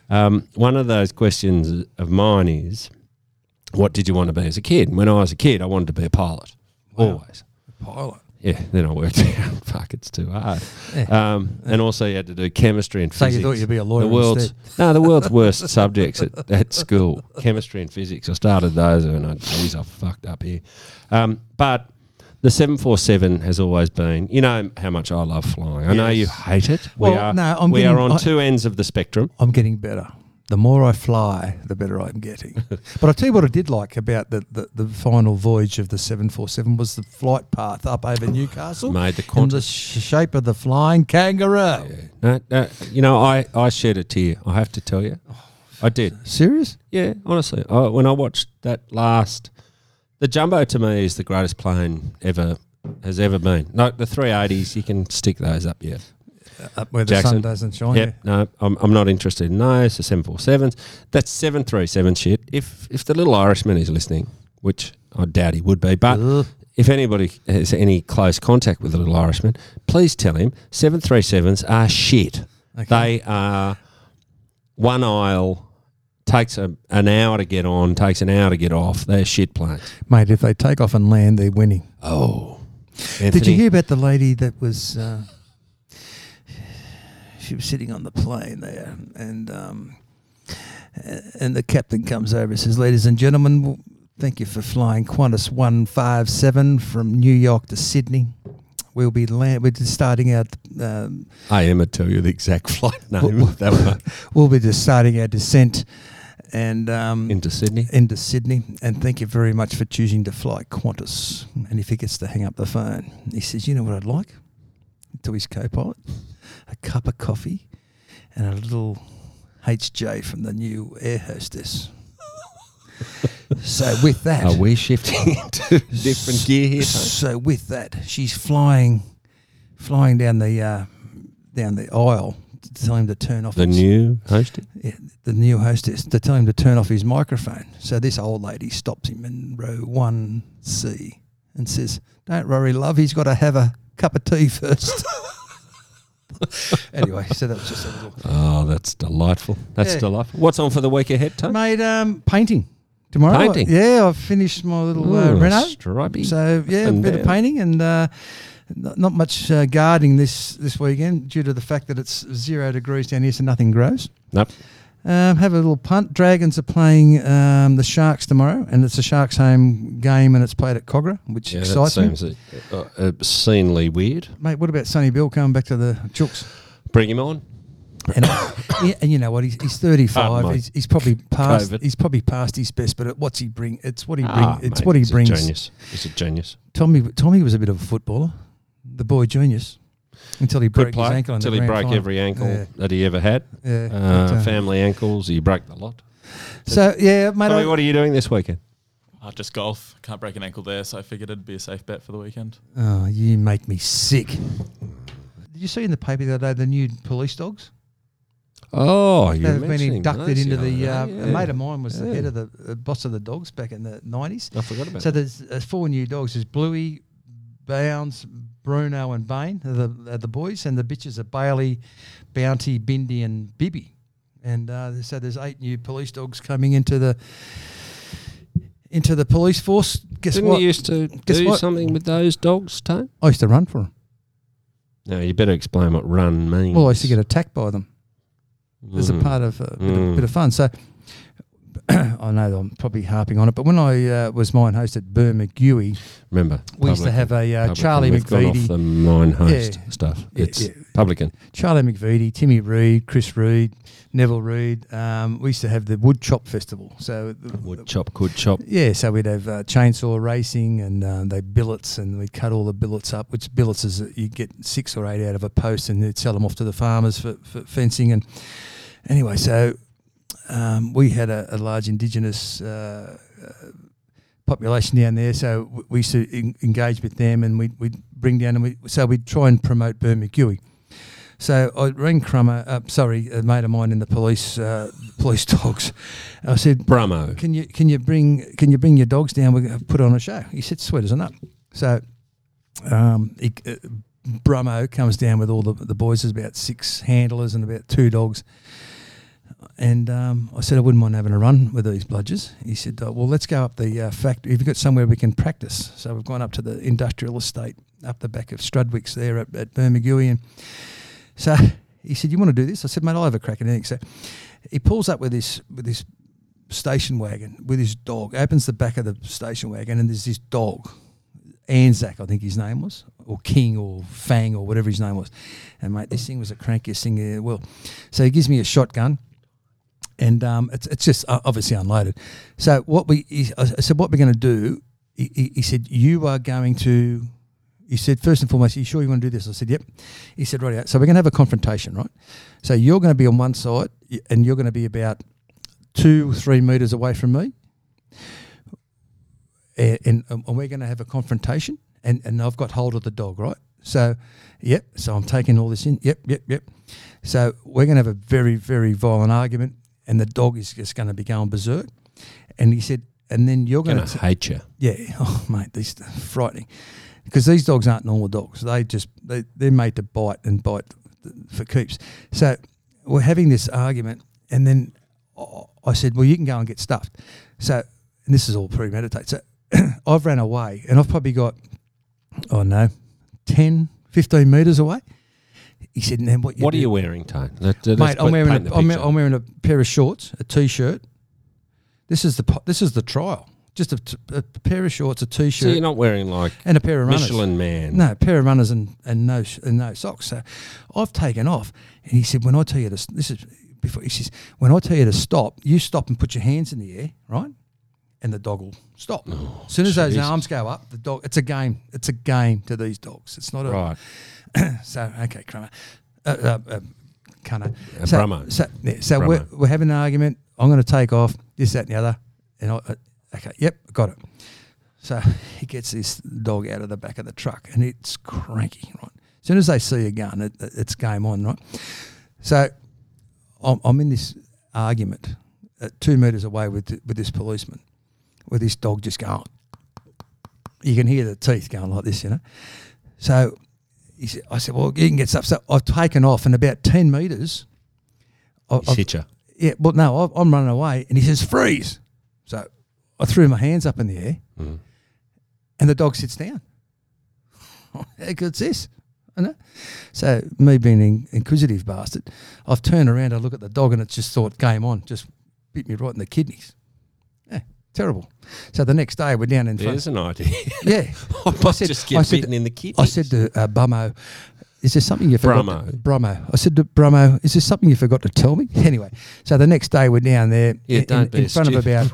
Um, one of those questions of mine is, what did you want to be as a kid? When I was a kid, I wanted to be a pilot. Wow. Always. Pilot. Yeah, then I worked out, fuck, it's too hard. Yeah. Um, and also you had to do chemistry and so physics. you thought you'd be a lawyer the world's instead? no, the world's worst subjects at, at school, chemistry and physics. I started those and I, geez, I fucked up here. Um, but the seven four seven has always been. You know how much I love flying. I know you hate it. we Well, are. no, I'm we getting- are on I- two ends of the spectrum. I'm getting better. The more I fly, the better I'm getting. but I'll tell you what I did like about the, the, the final voyage of the 747 was the flight path up over Newcastle Made the in the sh- shape of the flying kangaroo. No, no, you know, I, I shed a tear. I have to tell you, oh, I did. Serious? Yeah, honestly, I, when I watched that last, the jumbo to me is the greatest plane ever has ever been. No, the 380s, you can stick those up. Yeah. Up where the Jackson. sun doesn't shine. Yep. No, I'm, I'm not interested in those. The 747s. That's 737 shit. If if the little Irishman is listening, which I doubt he would be, but Ugh. if anybody has any close contact with the little Irishman, please tell him 737s are shit. Okay. They are one aisle, takes a, an hour to get on, takes an hour to get off. They're shit planes. Mate, if they take off and land, they're winning. Oh. Did you hear about the lady that was? Uh, she was sitting on the plane there, and um, and the captain comes over and says, "Ladies and gentlemen, thank you for flying Qantas one five seven from New York to Sydney. We'll be land. We're starting out. Um, I am to tell you the exact flight name Well, that one we'll be just starting our descent." And um, into Sydney. into Sydney, and thank you very much for choosing to fly Qantas. And if he gets to hang up the phone, he says, "You know what I'd like?" To his co-pilot, a cup of coffee and a little HJ from the new air hostess. so with that, Are we shifting into different gear here? So with that, she's flying, flying down the uh, down the aisle to tell him to turn off The his- new hostess. yeah, the new hostess to tell him to turn off his microphone. So this old lady stops him in row one C and says, "Don't worry, love. He's got to have a cup of tea first. anyway, so that was just a little Oh, that's delightful. That's Yeah. delightful. What's on for the week ahead, Tony? made um, painting tomorrow. Painting? Yeah, I've finished my little uh, Ooh, reno. Stripey. So yeah, a and bit of down. painting and uh, not, not much uh, gardening this this weekend due to the fact that it's zero degrees down here, so nothing grows. Nope. Um, have a little punt. Dragons are playing um, the Sharks tomorrow, and it's a Sharks home game, and it's played at Kogarah, which Yeah, that excites me. seems uh, uh, obscenely weird. Mate, what about Sonny Bill coming back to the Chooks? Bring him on. And, yeah, and you know what? He's, he's thirty Pardon five. my He's, he's probably past. COVID. He's probably past his best. But what's he bring? It's what he bring. Ah, it's mate, what he he's a brings. genius. He's a genius. Tommy Tommy was a bit of a footballer. The boy genius. Until he Good broke his ankle. until he broke final. every ankle Yeah. that he ever had. Yeah. Uh, but, uh, family ankles, he broke the lot. so yeah, mate. Tommy, what are you doing this weekend? Uh, just golf. Can't break an ankle there, so I figured it'd be a safe bet for the weekend. oh, you make me sick. Did you see in the paper the other day the new police dogs? Oh, you They've been inducted into the. Uh, yeah. A mate of mine was the head of the uh, boss of the dogs back in the nineties. I forgot about it. So that. there's uh, four new dogs. There's Bluey, Bounds, Bruno, and Bane. Are the are the boys, and the bitches are Bailey, Bounty, Bindi, and Bibby. And uh, so there's eight new police dogs coming into the into the police force. Guess Didn't what? you used to Guess do what? something with those dogs, Tone? I used to run for them. No, you better explain what run means. Well, I used to get attacked by them. as a Mm. part of a bit, Mm. of bit of fun. So I know I'm probably harping on it, but when I uh, was mine host at Bermagui, Remember, we used to have a uh. Charlie We've gone off McVitie, the mine host Yeah. stuff. Yeah, It's yeah. publican. Charlie McVitie, Timmy Reed, Chris Reed, Neville Reed. Um, we used to have the Wood Chop Festival. So the- Wood chop, could chop. Yeah, so we'd have uh, chainsaw racing and uh, they billets, and we'd cut all the billets up. Which billets is that you get six or eight out of a post, and they'd sell them off to the farmers for, for fencing. And anyway, so um, we had a, a large indigenous uh, uh, population down there, so we used to en- engage with them, and we'd, we'd bring down and we so we'd try and promote Bermagui. So I rang Crummer, uh, sorry, a mate of mine in the police uh, police dogs. I said, Bramo. can you can you bring can you bring your dogs down? We're going to put on a show. He said, sweet as a nut. So, um, he, uh, Brummo comes down with all the the boys. There's about six handlers and about two dogs. And um, I said I wouldn't mind having a run with these bludgers. He said, oh, "Well, let's go up the uh, factory. Have you've got somewhere we can practice?" So we've gone up to the industrial estate up the back of Strudwick's there at, at Bermagui. And so he said, "You want to do this?" I said, "Mate, I'll have a crack at anything." So he pulls up with this with this station wagon with his dog. Opens the back of the station wagon, and there's this dog, Anzac, I think his name was, or King, or Fang, or whatever his name was. And mate, this thing was the crankiest thing world. So he gives me a shotgun, and um, it's it's just uh, obviously unloaded. So what we, he, I said, what we're going to do? He, he, said, you are going to. He said, first and foremost, are you sure you want to do this? I said, yep. He said, right. So we're going to have a confrontation, right? So you're going to be on one side, and you're going to be about two, three meters away from me, and, and, um, and we're going to have a confrontation. And, and I've got hold of the dog, right? So, yep. So I'm taking all this in. Yep, yep, yep. So we're going to have a very, very violent argument, and the dog is just going to be going berserk. And he said, and then you're going Gonna hate you. yeah. Oh, mate, these frightening because these dogs aren't normal dogs. They just they they're made to bite and bite for keeps. So we're having this argument, and then I- I said, "Well, you can go and get stuffed." So, and this is all premeditated. So I've ran away, and I've probably got, oh no, 10, 15 meters away. He said, "And then what? You What are you wearing, Tone? Let's Mate, I'm wearing, a, I'm. I'm wearing a pair of shorts, a t-shirt. This is the this is the trial. Just a, t- a pair of shorts, a So t-shirt, you're not wearing like and a pair of runners. Michelin Man. No, a pair of runners and, and no sh- and no socks. So I've taken off, and he said, "When I tell you to this is before he says, when I tell you to stop, you stop and put your hands in the air, right? And the dog will stop. Oh, as soon as those arms go up, the dog. It's a game. It's a game to these dogs. It's not a Right. so okay, Crummer, uh, uh, uh, Cunner. Uh, so, Brummo. So, yeah, so we're, we're having an argument. I'm going to take off this, that, and the other. And I, uh, okay, yep, got it. So he gets this dog out of the back of the truck, and it's cranky. Right, as soon as they see a gun, it, it's game on. Right. So I'm, I'm in this argument at two meters away with with this policeman, with this dog just going. You can hear the teeth going like this, you know. So said, I said, well, you can get stuff. So I've taken off, and about 10 metres. I- I've- hit you. yeah, well, no, I've- I'm running away, and he says, freeze. So I threw my hands up in the air, Mm. and the dog sits down. How good's this? I know. So me being an inquisitive bastard, I've turned around, I look at the dog, and it's just thought, game on, just bit me right in the kidneys. Terrible. So the next day, we're down in front. There's an idea. Yeah. I might said- just I get said- bitten in the kidney. I said to uh, Bummo, is there something you forgot? Brummo. To, Brummo. I said to Brummo, is there something you forgot to tell me? Anyway, so the next day we're down there yeah, in, don't in, be in front of about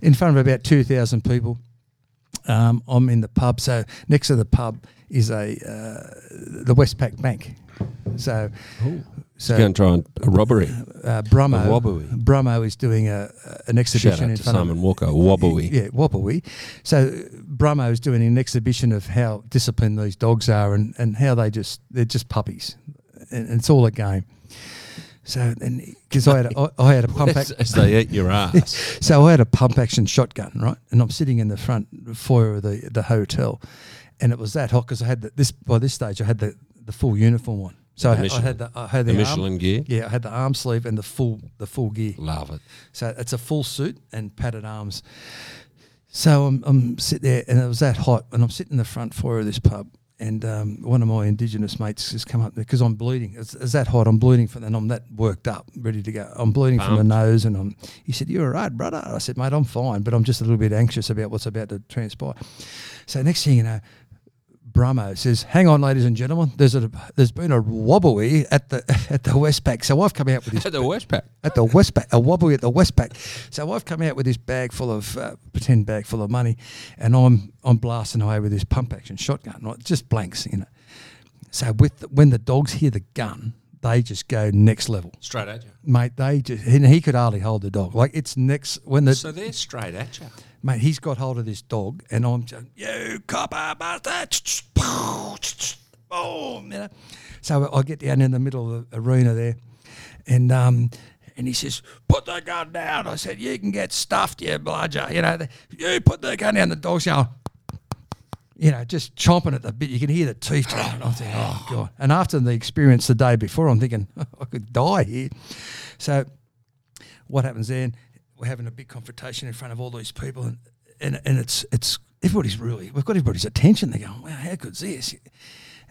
in front of about two thousand people, um, I'm in the pub. So next to the pub is a uh, the Westpac Bank. So, so Go and try and a robbery. uh, Brummo, A. Brummo is doing a, an exhibition Shout out in to front Simon of Walker. Wobbly. yeah, Wobbly. So Brummo is doing an exhibition of how disciplined these dogs are and, and how they just they're just puppies, and, and it's all a game. So and because I had a, I, I had a pump As, as they eat your ass. so I had a pump action shotgun, right? And I'm sitting in the front foyer of the the hotel, and it was that hot because I had the, this by this stage I had the, the full uniform on. So I, had- I had the I had the the, Michelin arm, gear. yeah, I had the arm sleeve and the full the full gear. Love it. So it's a full suit and padded arms. So I'm, I'm sitting there, and it was that hot, and I'm sitting in the front foyer of this pub, and um, one of my Indigenous mates has come up there because I'm bleeding. It's, it's that hot, I'm bleeding from, and I'm that worked up, ready to go. I'm bleeding from the nose, and I'm. He said, "You're all right, brother." I said, "Mate, I'm fine, but I'm just a little bit anxious about what's about to transpire." So next thing you know. Brummo says, "Hang on, ladies and gentlemen. There's a there's been a wobbly at the at the Westpac. So I've come out with this At the Westpac. at the Westpac, a wobbly at the Westpac. So I've come out with this bag full of uh, pretend bag full of money, and I'm I'm blasting away with this pump action shotgun, right? Just blanks, you know. So with the, when the dogs hear the gun, they just go next level, Straight at you. mate. They just and he could hardly hold the dog. Like it's next when the So they're straight at you. Mate, he's got hold of this dog, and I'm just, you copper bastard, boom, you know. So I get down in the middle of the arena there, and um, and he says, put the gun down. I said, you can get stuffed, you bludger. You know, the, you put the gun down. The dog's going, you know, just chomping at the bit. You can hear the teeth. And I'm thinking, oh god. And after the experience the day before, I'm thinking I could die here. So what happens then? We're having a big confrontation in front of all these people, and and, and it's it's everybody's really we've got everybody's attention. They're going, wow, how good's this?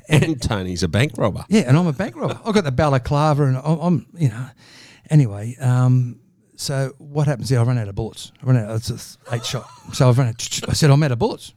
And Tony's a bank robber. Yeah, and I'm a bank robber. I've got the balaclava, and I'm, I'm you know. Anyway, um, so what happens there? I run out of bullets. I run out. It's a eight shot. So I've run out. I said I'm out of bullets.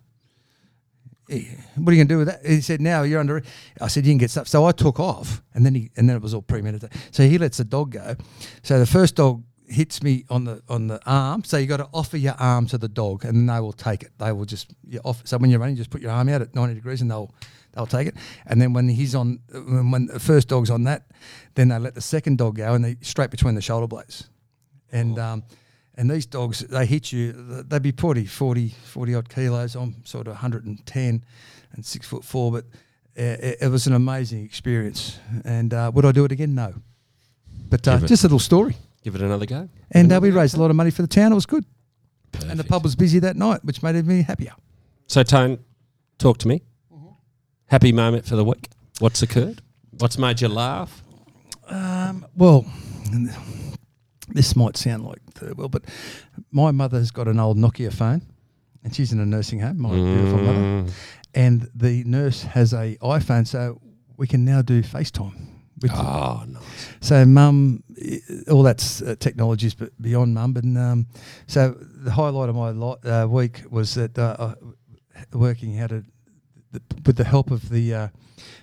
What are you gonna do with that? He said, "Now you're under." I said, "You can get stuff." So I took off, and then he, and then it was all premeditated. So he lets the dog go. So the first dog hits me on the on the arm. So you got to offer your arm to the dog, and they will take it. They will just you off. So when you're running, just put your arm out at 90 degrees, and they'll they'll take it. And then when he's on, when, when the first dog's on that, then they let the second dog go, and they straight between the shoulder blades. And um, and these dogs, they hit you. They'd be probably 40, 40 odd kilos. I'm sort of 110 and six foot four, but it, it was an amazing experience. And uh, would I do it again? No. But uh, just a little story. Give it another go. And uh, we raised a lot of money for the town. It was good. And the pub was busy that night, which made me happier. So, Tone, talk to me. Mm-hmm. Happy moment for the week. What's occurred? What's made you laugh? Um, well, this might sound like third world, but my mother's got an old Nokia phone, and she's in a nursing home. My beautiful mother, Mm. and the nurse has a iPhone, so we can now do FaceTime. With Oh, nice. So, mum, all that's uh, technology is beyond mum. But um, so the highlight of my lo- uh, week was that uh, working how to, the, with the help of the uh,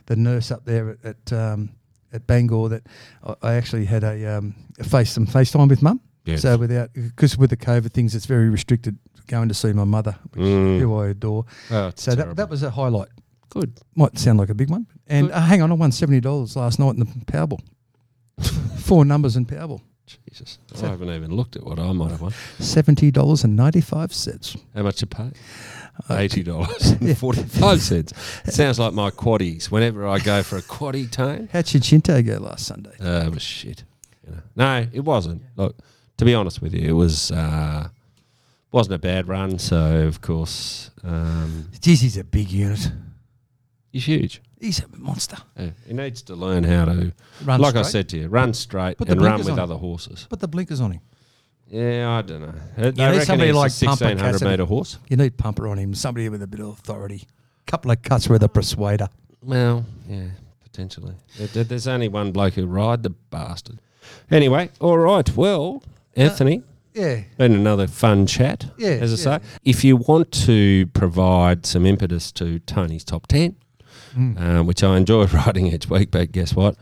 the nurse up there at at, um, at Bangor, that I, I actually had a, um, a face some FaceTime with mum. Yes. So without because with the COVID things, it's very restricted going to see my mother, which, Mm. who I adore. Oh, So that, that was a highlight. Good. Might sound like a big one. And uh, hang on, I won seventy dollars last night in the Powerball. Four numbers in Powerball. Jesus. I haven't even looked at what I might have won. Seventy dollars and ninety five cents. How much you pay? Uh, Eighty dollars and forty-five cents. Sounds like my quaddies. Whenever I go for a quaddie tone, How'd Chinto go last Sunday? uh, it was shit. You know. No, it wasn't. Look, to be honest with you, it was uh, wasn't a bad run. So of course, um, Geez, he's a big unit. He's huge. He's a monster. Yeah, he needs to learn how to, Run like I said to you, run straight Put the and run blinkers with on. other horses. Put the blinkers on him. Yeah, I don't know. I need reckon somebody he's like a Pumper sixteen hundred Cassidy. meter horse. You need pumper on him. Somebody with a bit of authority. A Couple of cuts with a persuader. Well, yeah, potentially. There- there- There's only one bloke who ride the bastard. Anyway, all right. Well, uh, Anthony, Yeah. been another fun chat. Yeah, as I yeah. say, if you want to provide some impetus to Tony's top ten, Mm. um, which I enjoy writing each week, but guess what?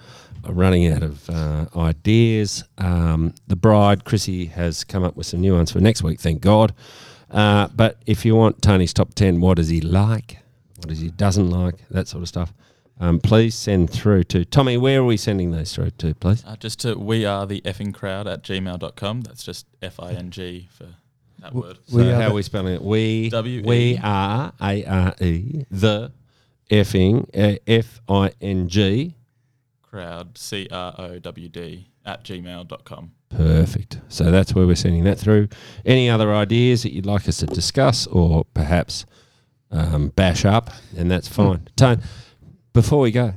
I'm running out of uh, ideas. Um, the bride, Chrissy, has come up with some new ones for next week, thank God. Uh, but if you want Tony's top 10, what does he like? What does he doesn't like? That sort of stuff. Um, please send through to Tommy. Where are we sending those through to, please? Uh, just to we are the effing crowd at gmail.com. That's just F I N G for that W- word. So We how the- are we spelling it? We W-E. we are A R E the effing uh, F I N G. Crowd, C R O W D, at gmail.com. Perfect. So that's where we're sending that through. Any other ideas that you'd like us to discuss or perhaps um, bash up, and that's fine. Tone, before we go,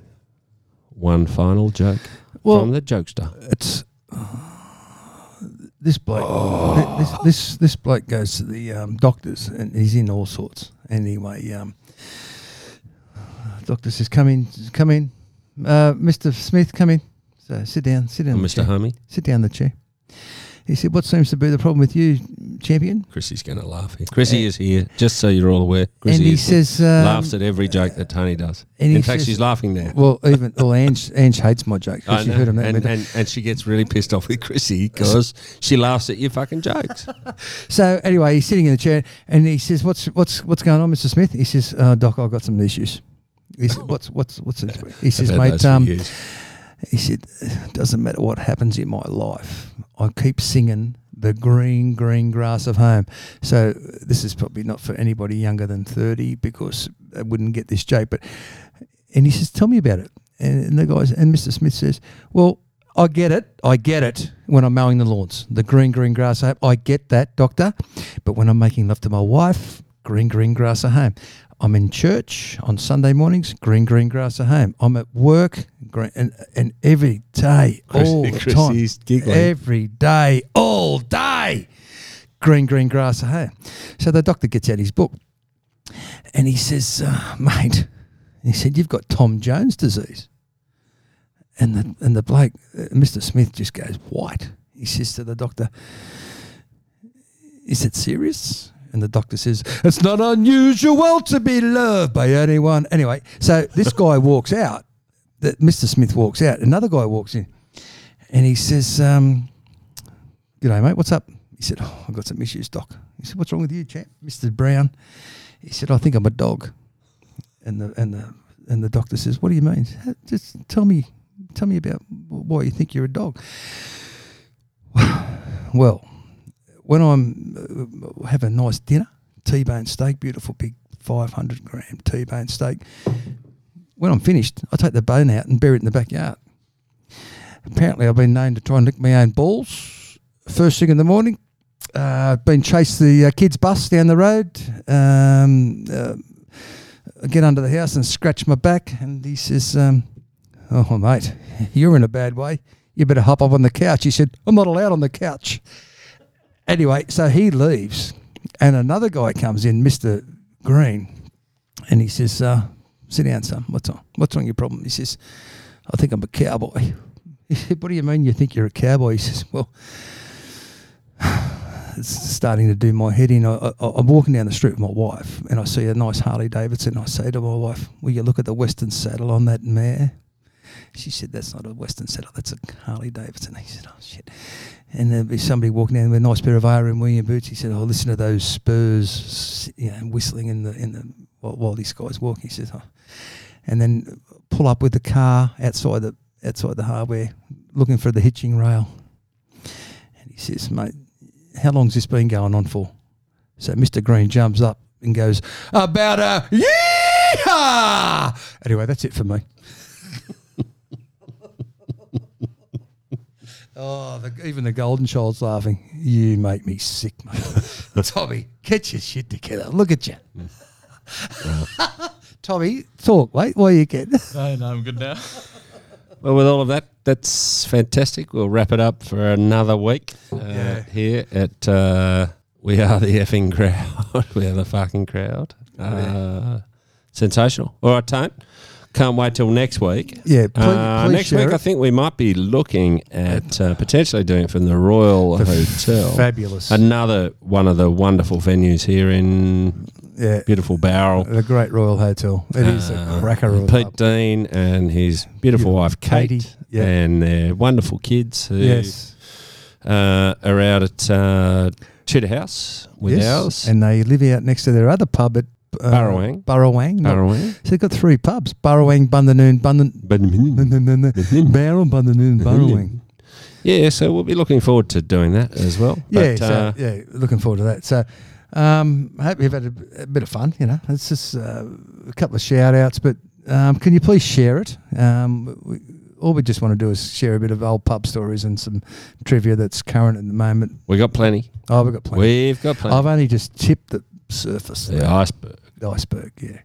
one final joke Well, from the jokester. it's this bloke. This this this bloke goes to the um, doctors and he's in all sorts. Anyway, um, doctor says, "Come in, come in, uh, Mister Smith, come in." So sit down, sit down, Mr. chair. Homie, sit down in the chair. He said, "What seems to be the problem with you, champion?" Chrissy's going to laugh here. Chrissy is here, just so you're all aware. Chrissy and he is says, um, laughs at every joke that Tony does. and In fact, says- she's laughing now. "Well, even well, Ange, Ange hates my jokes. I She know. heard him that and, and, and she gets really pissed off with Chrissy because she laughs at your fucking jokes. So anyway, he's sitting in the chair and he says, "What's what's what's going on, Mister Smith?" He says, uh, "Doc, I've got some issues." He said, "What's what's what's it?" He says, I've had those "Mate, um, he said, it doesn't matter what happens in my life, I keep singing the green green grass of home." So this is probably not for anybody younger than thirty because they wouldn't get this joke. But and he says, "Tell me about it." And, and the guys and Mister Smith says, "Well." I get it. I get it when I'm mowing the lawns. The green, green grass at home. I get that, doctor. But when I'm making love to my wife, green, green grass at home. I'm in church on Sunday mornings, green, green grass at home. I'm at work, green, and, and every day, all the time. Giggling. Every day, all day, green, green grass at home. So the doctor gets out his book and he says, uh, mate, he said, you've got Tom Jones disease. And the, and the bloke, uh, Mr. Smith, just goes white. He says to the doctor, is it serious? And the doctor says, It's not unusual to be loved by anyone. Anyway, so this guy walks out. That Mr. Smith walks out. Another guy walks in. And he says, um, G'day, mate. What's up? He said, oh, I've got some issues, Doc. He said, What's wrong with you, chap? Mr. Brown. He said, I think I'm a dog. And the and the and the doctor says, What do you mean? Just tell me tell me about why you think you're a dog. Well, when I'm uh, have a nice dinner, T-bone steak, beautiful big 500 gram T-bone steak. When I'm finished, I take the bone out and bury it in the backyard. Apparently, I've been known to try and lick my own balls first thing in the morning. Uh, been chased the uh, kids' bus down the road. Um, uh, get under the house and scratch my back, and he says, um, "Oh, mate, you're in a bad way. You better hop up on the couch." He said, "I'm not allowed on the couch." Anyway, so he leaves, and another guy comes in, Mister Green, and he says, uh, "Sit down, son. What's on? What's on your problem?" He says, "I think I'm a cowboy." He said, "What do you mean you think you're a cowboy?" He says, "Well." It's starting to do my head in. I, I'm walking down the street with my wife, and I see a nice Harley Davidson. I say to my wife, "Will you look at the Western saddle on that mare?" She said, "That's not a Western saddle. That's a Harley Davidson." He said, "Oh shit." And there'd be somebody walking down with a nice pair of RM William boots. He said, "Oh, listen to those spurs, you know, whistling in the in the while, while this guy's walking." He says, "Oh," and then pull up with the car outside the outside the hardware, looking for the hitching rail. And he says, "Mate, how long's this been going on for?" So Mr. Green jumps up and goes, "About a yeehaw!" Anyway, that's it for me. Oh, the, even the golden child's laughing. You make me sick, mate. Tommy, get your shit together. Look at you. Tommy, talk, mate. Why are you get? No, no, I'm good now. Well, with all of that, that's fantastic. We'll wrap it up for another week uh, Yeah. here at uh, We Are the Effing Crowd. we are the fucking crowd. Oh, yeah. Uh, sensational. All right, Tone. Can't wait till next week. Yeah, please, Uh, please next week, it. I think we might be looking at uh, potentially doing it from the Royal Hotel. Fabulous. Another one of the wonderful venues here in yeah, beautiful Bowral. the Great Royal Hotel. It is Uh, a cracker of Pete pub. Dean and his beautiful wife Kate, Katie, yeah. and their wonderful kids who Yes. uh, are out at uh, Cheetah House with Yes, ours. and they live out next to their other pub at uh, Burrawang. Burrawang. not- Burrawang. So they've got three pubs: Burrawang, Bundanoon, Bundan, Barrel, Bundanoon, Burrawang. Yeah, so we'll be looking forward to doing that as well. Yeah, But, so, uh, yeah, looking forward to that. So, um, I hope you've had a, a bit of fun. You know, it's just uh, a couple of shout outs, but um, can you please share it? Um, we, all we just want to do is share a bit of old pub stories and some trivia that's current at the moment. we got plenty. Oh, we've got plenty. We've got plenty. I've only just tipped the surface. the iceberg. The iceberg, yeah.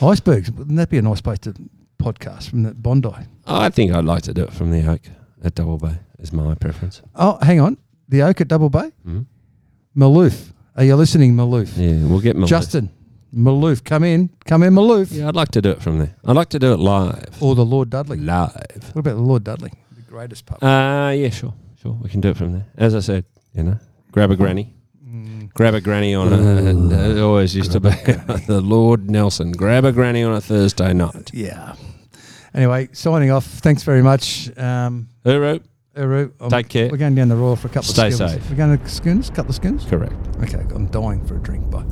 Icebergs, wouldn't that be a nice place to podcast from the Bondi? I think I'd like to do it from the Oak at Double Bay. Is my preference. Oh, hang on. The Oak at Double Bay? Mm. Maloof. Are you listening, Maloof? Yeah, we'll get Maloof. Justin, Maloof, come in. Come in, Maloof. Yeah, I'd like to do it from there. I'd like to do it live. Or the Lord Dudley. Live. What about the Lord Dudley? The greatest pub. Uh, yeah, sure. Sure. We can do it from there. As I said, you know, grab a granny. Grab a granny on a. Ooh. It always used to be the Lord Nelson. Grab a granny on a Thursday night. Yeah. Anyway, signing off. Thanks very much. Um, Uru. Uru, I'm- Take care. We're going down the Royal for a couple Stay of schooners. safe. We're going to schooners, couple of schooners. Correct. Okay, I'm dying for a drink. Bye.